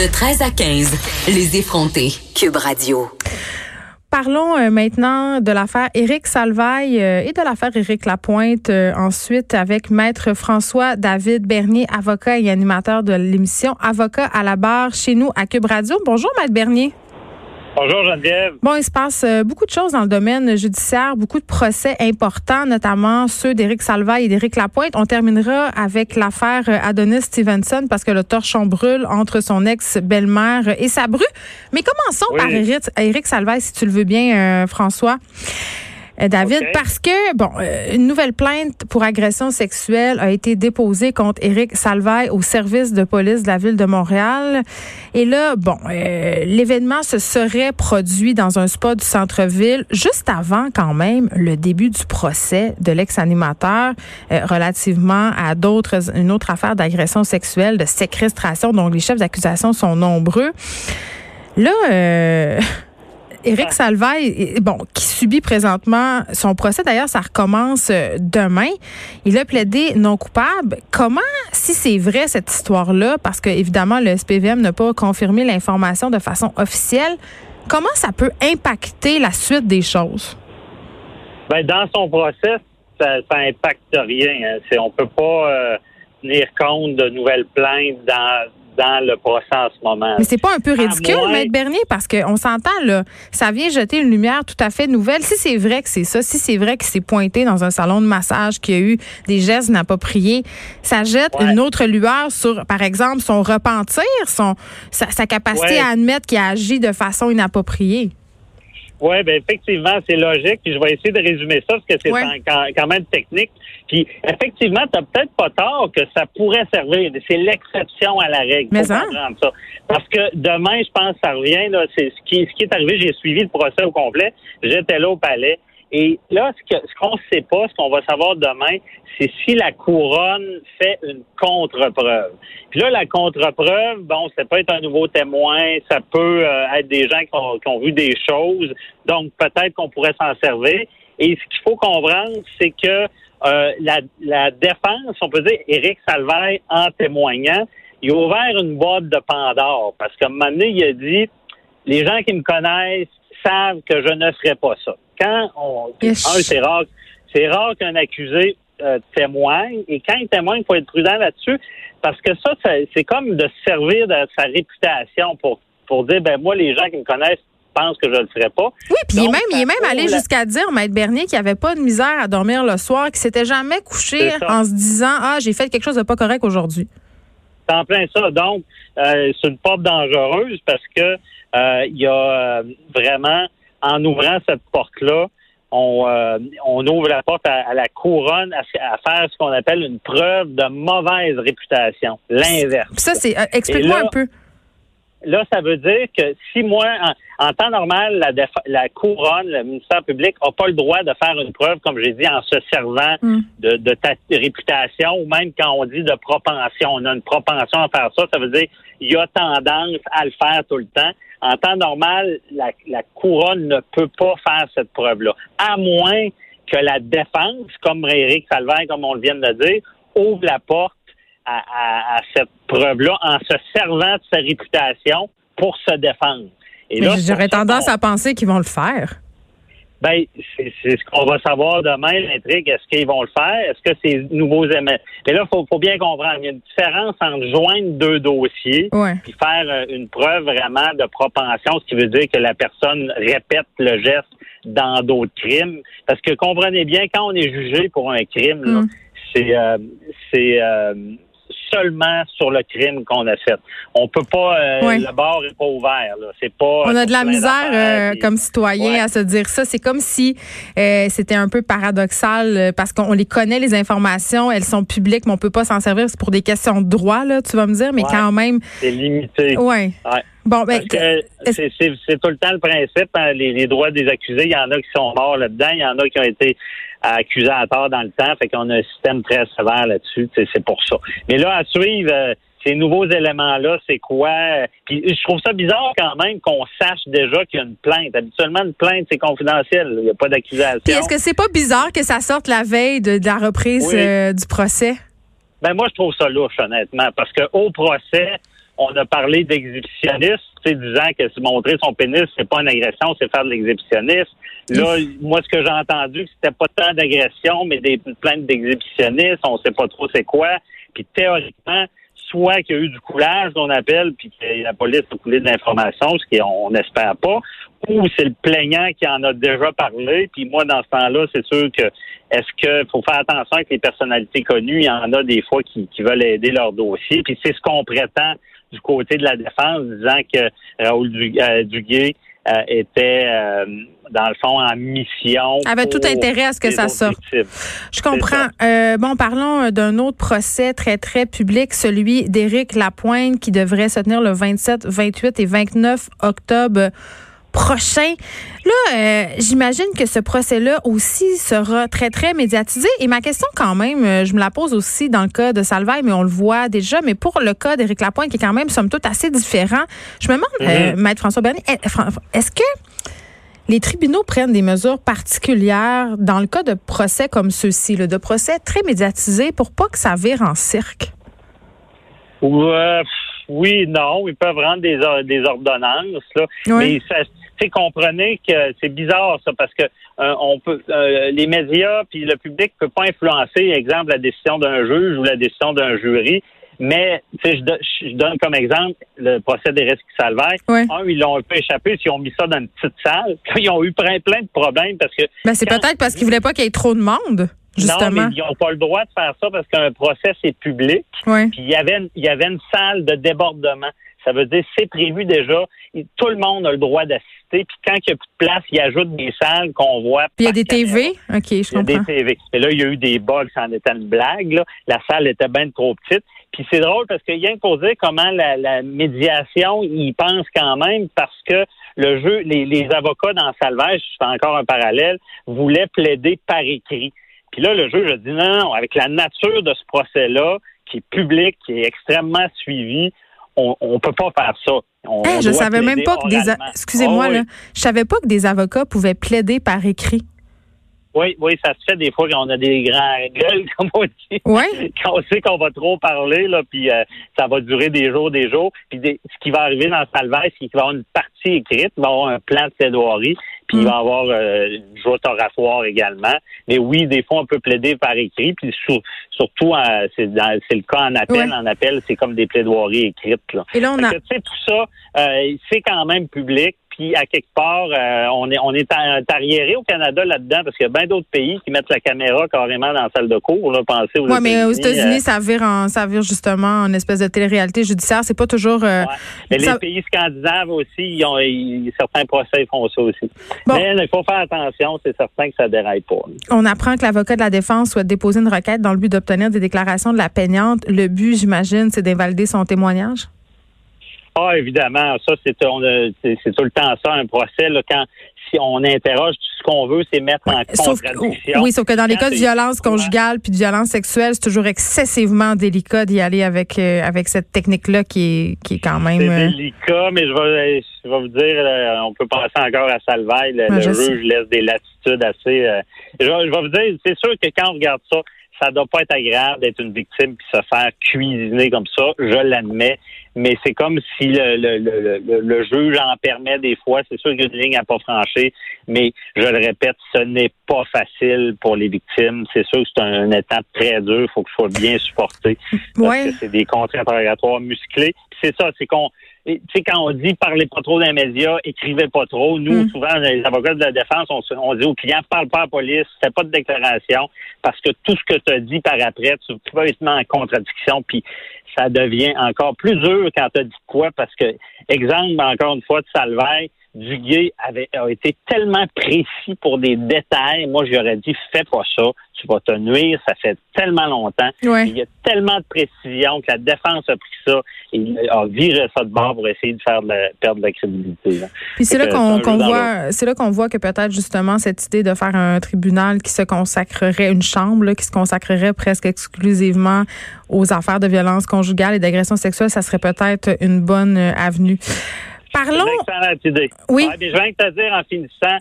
De 13 à 15, les effrontés. Cube Radio. Parlons euh, maintenant de l'affaire Éric Salvaille euh, et de l'affaire Éric Lapointe. euh, ensuite, avec Maître François David Bernier, avocat et animateur de l'émission Avocat à la barre chez nous à Cube Radio. Bonjour, Maître Bernier. Bonjour Geneviève. Bon, il se passe euh, beaucoup de choses dans le domaine judiciaire, beaucoup de procès importants, notamment ceux d'Éric Salvaille et d'Éric Lapointe. On terminera avec l'affaire Adonis Stevenson parce que le torchon brûle entre son ex-belle-mère et sa bru. Mais commençons Oui. par Éric, Éric Salvaille, si tu le veux bien, euh, François. Euh, David, parce que bon, euh, une nouvelle plainte pour agression sexuelle a été déposée contre Éric Salvaille au service de police de la ville de Montréal. Et là, bon, euh, l'événement se serait produit dans un spot du centre-ville juste avant, quand même, le début du procès de l'ex-animateur euh, relativement à d'autres, une autre affaire d'agression sexuelle, de séquestration. Donc, les chefs d'accusation sont nombreux. Là, euh, Éric Salvaille, bon, qui subit présentement son procès, d'ailleurs, ça recommence euh, demain. Il a plaidé non coupable. Comment, si c'est vrai cette histoire-là, parce que évidemment le SPVM n'a pas confirmé l'information de façon officielle, comment ça peut impacter la suite des choses? Ben, dans son procès, ça, ça impacte rien. Hein. C'est, on peut pas euh, tenir compte de nouvelles plaintes dans, dans le procès en ce moment. Mais c'est pas un peu ridicule, moins- Maître Bernier, parce qu'on s'entend, là, ça vient jeter une lumière tout à fait nouvelle. Si c'est vrai que c'est ça, si c'est vrai qu'il s'est pointé dans un salon de massage, qu'il y a eu des gestes inappropriés, ça jette Ouais. une autre lueur sur, par exemple, son repentir, son, sa, sa capacité Ouais. à admettre qu'il a agi de façon inappropriée. Oui, ben effectivement, c'est logique. Puis je vais essayer de résumer ça parce que c'est Ouais. en- quand, quand même technique. Puis effectivement, tu peut-être pas tort que ça pourrait servir. C'est l'exception à la règle. Mais Faut hein? ça. Parce que demain, je pense que ça revient. Là, c'est ce qui, ce qui est arrivé. J'ai suivi le procès au complet. J'étais là au palais. Et là, ce que- ce qu'on ne sait pas, ce qu'on va savoir demain, c'est si la couronne fait une contre-preuve. Puis là, la contre-preuve, bon, ça peut être un nouveau témoin, ça peut euh, être des gens qui ont, qui ont vu des choses, donc peut-être qu'on pourrait s'en servir. Et ce qu'il faut comprendre, c'est que euh, la, la défense, on peut dire, Éric Salvaire, en témoignant, il a ouvert une boîte de Pandore, parce qu'à un moment donné, il a dit, les gens qui me connaissent savent que je ne ferai pas ça. Quand on, un, c'est rare, c'est rare qu'un accusé euh, témoigne, et quand il témoigne, il faut être prudent là-dessus, parce que ça, ça- c'est comme de se servir de sa réputation pour, pour dire, ben moi, les gens qui me connaissent pensent que je ne le ferai pas. Oui, puis il est même, il est ça même allé la- jusqu'à dire, Maître Bernier, qu'il avait pas de misère à dormir le soir, qu'il s'était jamais couché en se disant, ah, j'ai fait quelque chose de pas correct aujourd'hui. C'est en plein ça. Donc, euh, c'est une porte dangereuse parce que euh, il y a euh, vraiment, en ouvrant cette porte-là, on, euh, on ouvre la porte à, à la couronne à, à faire ce qu'on appelle une preuve de mauvaise réputation. L'inverse. Puis ça, c'est, euh, explique-moi un peu. Là, ça veut dire que si moi, en, en temps normal, la, la couronne, le ministère public n'a pas le droit de faire une preuve, comme j'ai dit, en se servant Mm. de, de ta réputation, ou même quand on dit de propension, on a une propension à faire ça, ça veut dire il y a tendance à le faire tout le temps. En temps normal, la, la couronne ne peut pas faire cette preuve-là, à moins que la défense, comme Éric Salvaire, comme on le vient de dire, ouvre la porte à, à- à cette preuve-là en se servant de sa réputation pour se défendre. Et Mais là, J'aurais tendance à penser qu'ils vont le faire. ben, c'est ce qu'on va savoir demain, l'intrigue. Est-ce qu'ils vont le faire? Est-ce que ces nouveaux. Mais là, il faut, faut bien comprendre. Il y a une différence entre joindre deux dossiers Ouais. puis faire euh, une preuve vraiment de propension, ce qui veut dire que la personne répète le geste dans d'autres crimes. Parce que comprenez bien, quand on est jugé pour un crime, Mm. c'est euh, c'est euh, seulement sur le crime qu'on a fait. On peut pas, euh, Ouais. le bar est pas ouvert. Là. C'est pas. On a de la misère euh, comme citoyen Ouais. à se dire ça. C'est comme si euh, c'était un peu paradoxal parce qu'on les connaît, les informations, elles sont publiques, mais on peut pas s'en servir. C'est pour des questions de droit, là, tu vas me dire, mais Ouais. quand même. C'est limité. Ouais. Ouais. Bon, ben, c'est- tout le temps le principe, hein, les, les droits des accusés. Il y en a qui sont morts là-dedans, il y en a qui ont été accusés à tort dans le temps, fait qu'on a un système très sévère là-dessus. C'est pour ça. Mais là, à suivre, euh, ces nouveaux éléments-là, c'est quoi? Puis je trouve ça bizarre quand même qu'on sache déjà qu'il y a une plainte. Habituellement, une plainte, c'est confidentiel. Il n'y a pas d'accusation. puis est-ce que c'est pas bizarre que ça sorte la veille de, de la reprise Oui. euh, du procès? Ben moi, je trouve ça louche, honnêtement, parce que au procès, on a parlé d'exhibitionnisme, disant que se montrer son pénis, c'est pas une agression, c'est faire de l'exhibitionnisme. Là, moi, ce que j'ai entendu, c'était pas tant d'agression, mais des plaintes d'exhibitionnisme, on sait pas trop c'est quoi. Puis théoriquement, soit qu'il y a eu du coulage, qu'on appelle, puis que la police a coulé de l'information, ce qu'on n'espère pas, ou c'est le plaignant qui en a déjà parlé. Puis moi, dans ce temps-là, c'est sûr que est-ce qu'il faut faire attention avec les personnalités connues, il y en a des fois qui, veulent aider leur dossier. Puis c'est ce qu'on prétend du côté de la défense, disant que Raoul euh, Duguay euh, était euh, dans le fond en mission. Avait tout intérêt à ce que ça sorte. Je comprends. bon, parlons d'un autre procès très très public, celui d'Éric Lapointe qui devrait se tenir le 27, 28 et 29 octobre prochain. Là, euh, j'imagine que ce procès-là aussi sera très, très médiatisé. Et ma question, quand même, euh, je me la pose aussi dans le cas de Salvaille, mais on le voit déjà. Mais pour le cas d'Éric Lapointe, qui est quand même, somme toute, assez différent, je me demande, euh, mhm. Maître François Bernier, est-ce que les tribunaux prennent des mesures particulières dans le cas de procès comme ceux-ci, de procès très médiatisés, pour pas que ça vire en cirque? oui, non, ils peuvent rendre des, des ordonnances, là, mais ça, comprenez que c'est bizarre ça parce que euh, on peut euh, les médias puis le public peut pas influencer, exemple, la décision d'un juge ou la décision d'un jury. Mais je, je donne comme exemple le procès des risques salvaires. Un, ils l'ont un peu échappé, ils ont mis ça dans une petite salle. Ils ont eu plein, plein de problèmes parce que. Ben, c'est peut-être parce qu'ils voulaient pas qu'il y ait trop de monde. Justement. Non, mais ils n'ont pas le droit de faire ça parce qu'un procès, c'est public. Puis y avait il y avait une salle de débordement. Ça veut dire c'est prévu déjà. Tout le monde a le droit d'assister. Puis quand il n'y a plus de place, ils ajoutent des salles qu'on voit. Puis il y a des TV? OK, je comprends. Il y a des TV. Et là, il y a eu des bugs, ça en était une blague. Là. La salle était bien trop petite. Puis c'est drôle parce qu'il y a dire comment la, la médiation, ils pensent quand même parce que le jeu, les, les avocats dans Salvage, fais encore un parallèle, voulaient plaider par écrit. Puis là, le juge a dit non, non, avec la nature de ce procès-là, qui est public, qui est extrêmement suivi, on ne peut pas faire ça. On, je savais même pas que des excusez-moi ah là, je savais pas que des avocats pouvaient plaider par écrit. Oui, oui, ça se fait des fois quand on a des grands gueules, comme on dit. Oui. Quand on sait qu'on va trop parler, là, puis euh, ça va durer des jours, des jours. Puis ce qui va arriver dans le salvaire, c'est qu'il va y avoir une partie écrite, il va y avoir un plan de plaidoirie, puis il va y avoir euh, une joute oratoire également. Mais oui, des fois, on peut plaider par écrit, puis surtout, euh, c'est le cas en appel. En appel, c'est comme des plaidoiries écrites. Là. Et là, on a... Tu sais, tout ça, euh, c'est quand même public à quelque part, euh, on est on est arriéré au Canada là-dedans parce qu'il y a bien d'autres pays qui mettent la caméra carrément dans la salle de cours. Là, pensez aux Oui, mais aux États-Unis, euh, ça vire ça vire justement en espèce de télé-réalité judiciaire. C'est pas toujours. Euh, mais les pays scandinaves aussi, ils ont, certains procès font ça aussi. Mais il faut faire attention. C'est certain que ça déraille pas. On apprend que l'avocat de la défense souhaite déposer une requête dans le but d'obtenir des déclarations de la peignante. Le but, j'imagine, c'est d'invalider son témoignage? Ah, évidemment, ça, c'est tout le temps ça, un procès, là, quand si on interroge, tout ce qu'on veut, c'est mettre en contradiction. oui, sauf que dans les cas de violence conjugale puis de violence sexuelle, c'est toujours excessivement délicat d'y aller avec euh, avec cette technique-là qui est, qui est quand même... C'est euh, délicat, mais je vais, je vais vous dire, euh, on peut penser encore à Salvaille, le, le juge laisse des latitudes assez... je, je vais vous dire, c'est sûr que quand on regarde ça, ça doit pas être agréable d'être une victime puis se faire cuisiner comme ça, je l'admets, mais c'est comme si le, le, le, le, juge en permet des fois. C'est sûr qu'il y a une ligne à pas franchir, mais je le répète, ce n'est pas facile pour les victimes. C'est sûr que c'est un, état très dur, il faut que ce soit bien supporté. Parce que c'est des contre-interrogatoires musclés. C'est ça, c'est qu'on tu sais, quand on dit parlez pas trop dans les médias, écrivez pas trop, nous, mm. souvent, les avocats de la défense, on, dit aux clients, parle pas à la police, fais pas de déclaration, parce que tout ce que tu as dit par après, tu, peux être en contradiction, puis ça devient encore plus dur quand tu as dit quoi, parce que, exemple, encore une fois, de Salvaire, Duguay avait a été tellement précis pour des détails. Moi, j'aurais dit fais pas ça, tu vas te nuire. Ça fait tellement longtemps. Il y a tellement de précision que la défense a pris ça et a viré ça de bord pour essayer de faire de la, perdre de la crédibilité. Puis c'est là qu'on voit, c'est là qu'on voit que peut-être justement cette idée de faire un tribunal qui se consacrerait une chambre, qui se consacrerait presque exclusivement aux affaires de violence conjugale et d'agression sexuelle, ça serait peut-être une bonne euh, avenue. Parlons. Excellente idée. Oui. je viens de te dire en finissant,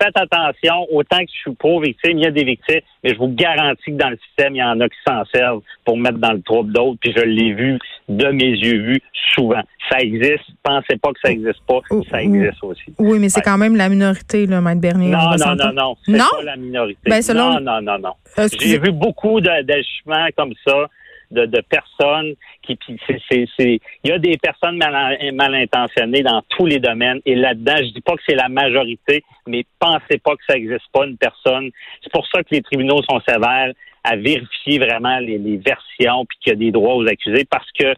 faites attention, autant que je suis pauvre victime, il y a des victimes, mais je vous garantis que dans le système, il y en a qui s'en servent pour mettre dans le trouble d'autres, puis je l'ai vu de mes yeux vus souvent. Ça existe, pensez pas que ça existe pas, ça existe aussi. Oui, mais c'est quand même la minorité, là, Maître Bernier. Non, non, non, non, c'est pas la minorité. Ben, selon... Non, non, non, non. J'ai vu beaucoup d'agissements comme ça de, de personnes qui c'est il y a des personnes mal, mal, intentionnées dans tous les domaines et là-dedans je dis pas que c'est la majorité mais pensez pas que ça existe pas une personne c'est pour ça que les tribunaux sont sévères à vérifier vraiment les, les versions puis qu'il y a des droits aux accusés parce que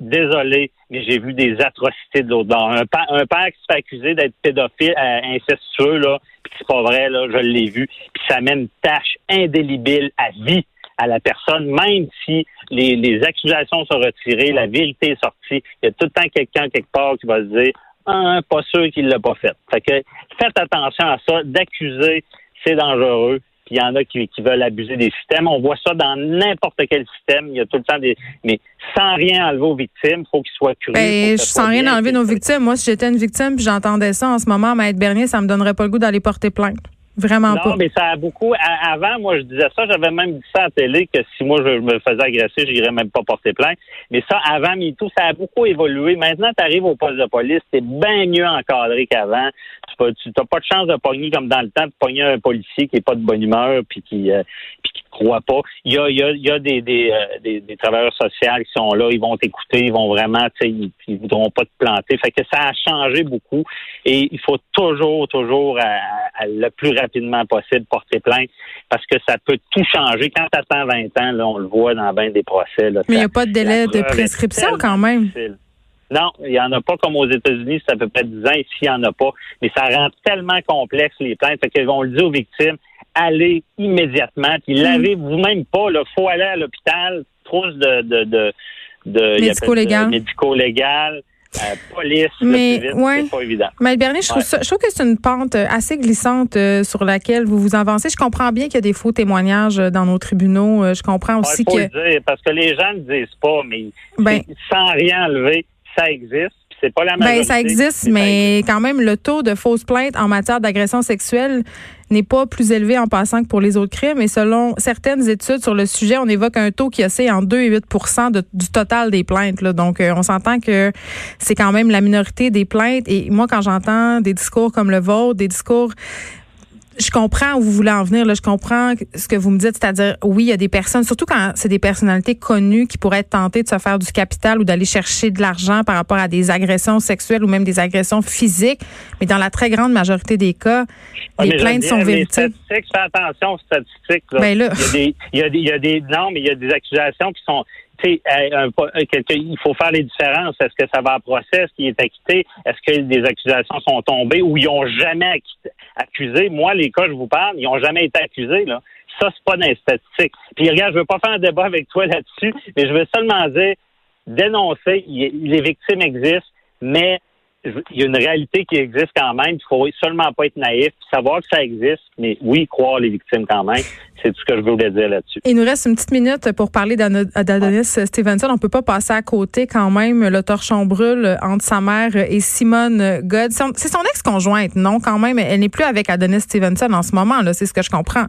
désolé, mais j'ai vu des atrocités de l'autre. Un, père, un père qui se fait accuser d'être pédophile, euh, incestueux, là, puis c'est pas vrai, là, je l'ai vu, puis ça mène une tâche indélébile à vie à la personne, même si les, accusations sont retirées, la vérité est sortie, il y a tout le temps quelqu'un quelque part qui va se dire ah, pas sûr qu'il l'a pas fait. Fait que faites attention à ça, d'accuser, c'est dangereux. Puis il y en a qui, veulent abuser des systèmes. On voit ça dans n'importe quel système. Il y a tout le temps des. Mais sans rien enlever aux victimes, il faut qu'ils soient curieux. Ben, sans rien enlever nos victimes. Moi, si j'étais une victime puis j'entendais ça en ce moment, Maître Bernier, ça me donnerait pas le goût d'aller porter plainte. Vraiment non, mais ça a beaucoup. avant, moi, je disais ça. J'avais même dit ça à la télé que si moi je me faisais agresser, je n'irais même pas porter plainte. Mais ça, avant MeToo, ça a beaucoup évolué. Maintenant, tu arrives au poste de police, c'est bien mieux encadré qu'avant. Tu n'as pas de chance de pogner comme dans le temps de pogner un policier qui est pas de bonne humeur puis qui euh, puis qui te croit pas. Il y a, il y a, il y a des, des, euh, des, des, travailleurs sociaux qui sont là, ils vont t'écouter, ils vont vraiment, tu sais, ils, ils voudront pas te planter. Fait que ça a changé beaucoup et il faut toujours, toujours le plus rapidement possible porter plainte parce que ça peut tout changer. Quand tu attends 20 ans, là, on le voit dans bien des procès. Là, Mais il n'y a pas de délai de prescription quand même. Non, il n'y en a pas comme aux États-Unis, c'est à peu près 10 ans. Ici, il n'y en a pas. Mais ça rend tellement complexe les plaintes. Fait vont le dire aux victimes, allez immédiatement. Puis mm. lavez vous-même pas. Il faut aller à l'hôpital, trousse de, de, de, de médico-légal. Médico-légal. Euh, police, mais ouais. c'est pas évident. Mais Bernier, je trouve, ça, je trouve que c'est une pente euh, assez glissante euh, sur laquelle vous vous avancez. Je comprends bien qu'il y a des faux témoignages dans nos tribunaux. je comprends aussi faut que. Le dire, parce que les gens ne disent pas, mais ben, sans rien enlever, ça existe. C'est pas la majorité. Ben, ça existe, mais quand même, le taux de fausses plaintes en matière d'agression sexuelle n'est pas plus élevé en passant que pour les autres crimes. Et selon certaines études sur le sujet, on évoque un taux qui oscille en 2 et 8% du total des plaintes. Donc, euh, on s'entend que c'est quand même la minorité des plaintes. Et moi, quand j'entends des discours comme le vôtre, des discours je comprends où vous voulez en venir. Là. Je comprends ce que vous me dites, c'est-à-dire, oui, il y a des personnes, surtout quand c'est des personnalités connues qui pourraient être tentées de se faire du capital ou d'aller chercher de l'argent par rapport à des agressions sexuelles ou même des agressions physiques. Mais dans la très grande majorité des cas, les plaintes sont véritables. Fais attention aux statistiques. Ben là. Il, y a des, il, y a des, non, mais il y a des accusations qui sont il faut faire les différences. Est-ce que ça va à procès? Est-ce qu'il est acquitté? Est-ce que des accusations sont tombées ou ils n'ont jamais accusé? Moi, les cas, je vous parle, ils n'ont jamais été accusés. Là. Ça, c'est pas dans les statistiques. Puis regarde, je veux pas faire un débat avec toi là-dessus, mais je veux seulement dire, dénoncer, les victimes existent, mais il y a une réalité qui existe quand même. Il faut seulement pas être naïf, savoir que ça existe, mais oui, croire les victimes quand même. C'est tout ce que je voulais dire là-dessus. Il nous reste une petite minute pour parler d'Adonis Stevenson. On peut pas passer à côté quand même. Le torchon brûle entre sa mère et Simone God. C'est son ex-conjointe, non? Quand même, elle n'est plus avec Adonis Stevenson en ce moment. C'est ce que je comprends.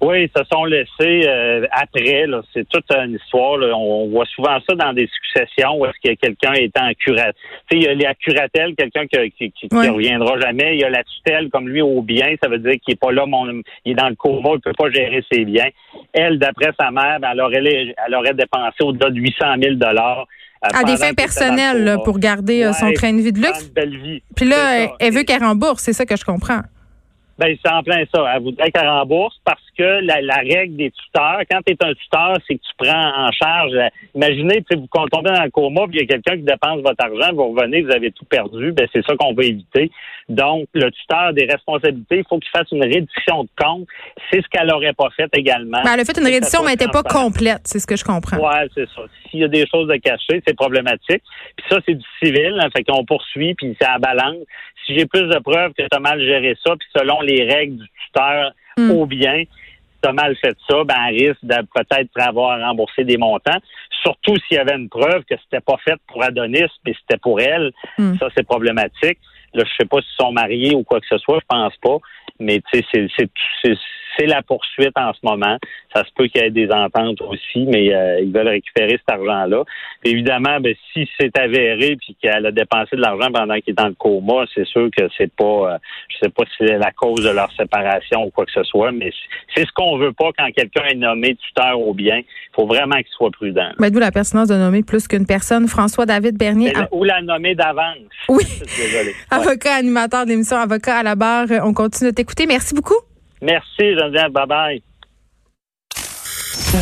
Oui, ils se sont laissés euh, après. C'est toute une histoire. On, voit souvent ça dans des successions où est-ce que quelqu'un est en curatelle. Il y a la curatelle, quelqu'un qui, qui, reviendra jamais. Il y a la tutelle, comme lui, au bien. Ça veut dire qu'il est pas là, mon, il est dans le coma, il peut pas gérer ses biens. Elle, d'après sa mère, ben, elle, aurait, elle aurait dépensé au-delà de 800 000 dollars euh, à des fins personnelles pour garder euh, son train de vie de luxe. Puis là, elle veut qu'elle rembourse, c'est ça que je comprends. Ben, c'est en plein ça. Elle voudrait qu'elle rembourse parce que la, la règle des tuteurs, quand tu es un tuteur, c'est que tu prends en charge. Imaginez, vous tombez dans le coma, puis il y a quelqu'un qui dépense votre argent, vous revenez, vous avez tout perdu. Ben, c'est ça qu'on veut éviter. Donc, le tuteur des responsabilités, il faut qu'il fasse une réduction de compte. C'est ce qu'elle aurait pas fait également. Ben, elle a fait une réduction, mais elle n'était pas complète, c'est ce que je comprends. Ouais, c'est ça. S'il y a des choses à cacher, c'est problématique. Puis ça, c'est du civil, hein, fait qu'on poursuit, puis c'est à balance si j'ai plus de preuves que tu as mal géré ça, puis selon les règles du tuteur hmm. au bien, tu as mal fait ça, ben, risque de peut-être avoir remboursé des montants. Surtout s'il y avait une preuve que c'était pas fait pour Adonis, mais c'était pour elle. Hmm. Ça, c'est problématique. Là, je sais pas s'ils sont mariés ou quoi que ce soit, je pense pas. Mais tu sais, c'est c'est la poursuite en ce moment. Ça se peut qu'il y ait des ententes aussi, mais euh, ils veulent récupérer cet argent-là. Évidemment, ben, si c'est avéré puis qu'elle a dépensé de l'argent pendant qu'il est dans le coma, c'est sûr que c'est pas, euh, je sais pas si c'est la cause de leur séparation ou quoi que ce soit, mais c'est ce qu'on veut pas quand quelqu'un est nommé tuteur au bien. Il faut vraiment qu'il soit prudent. Mais vous la pertinence de nommer plus qu'une personne, François David Bernier. Ou la nommer d'avance. Oui. avocat, animateur d'émission, avocat à la barre. On continue de t'écouter. Merci beaucoup. Merci, Geneviève. Bye bye.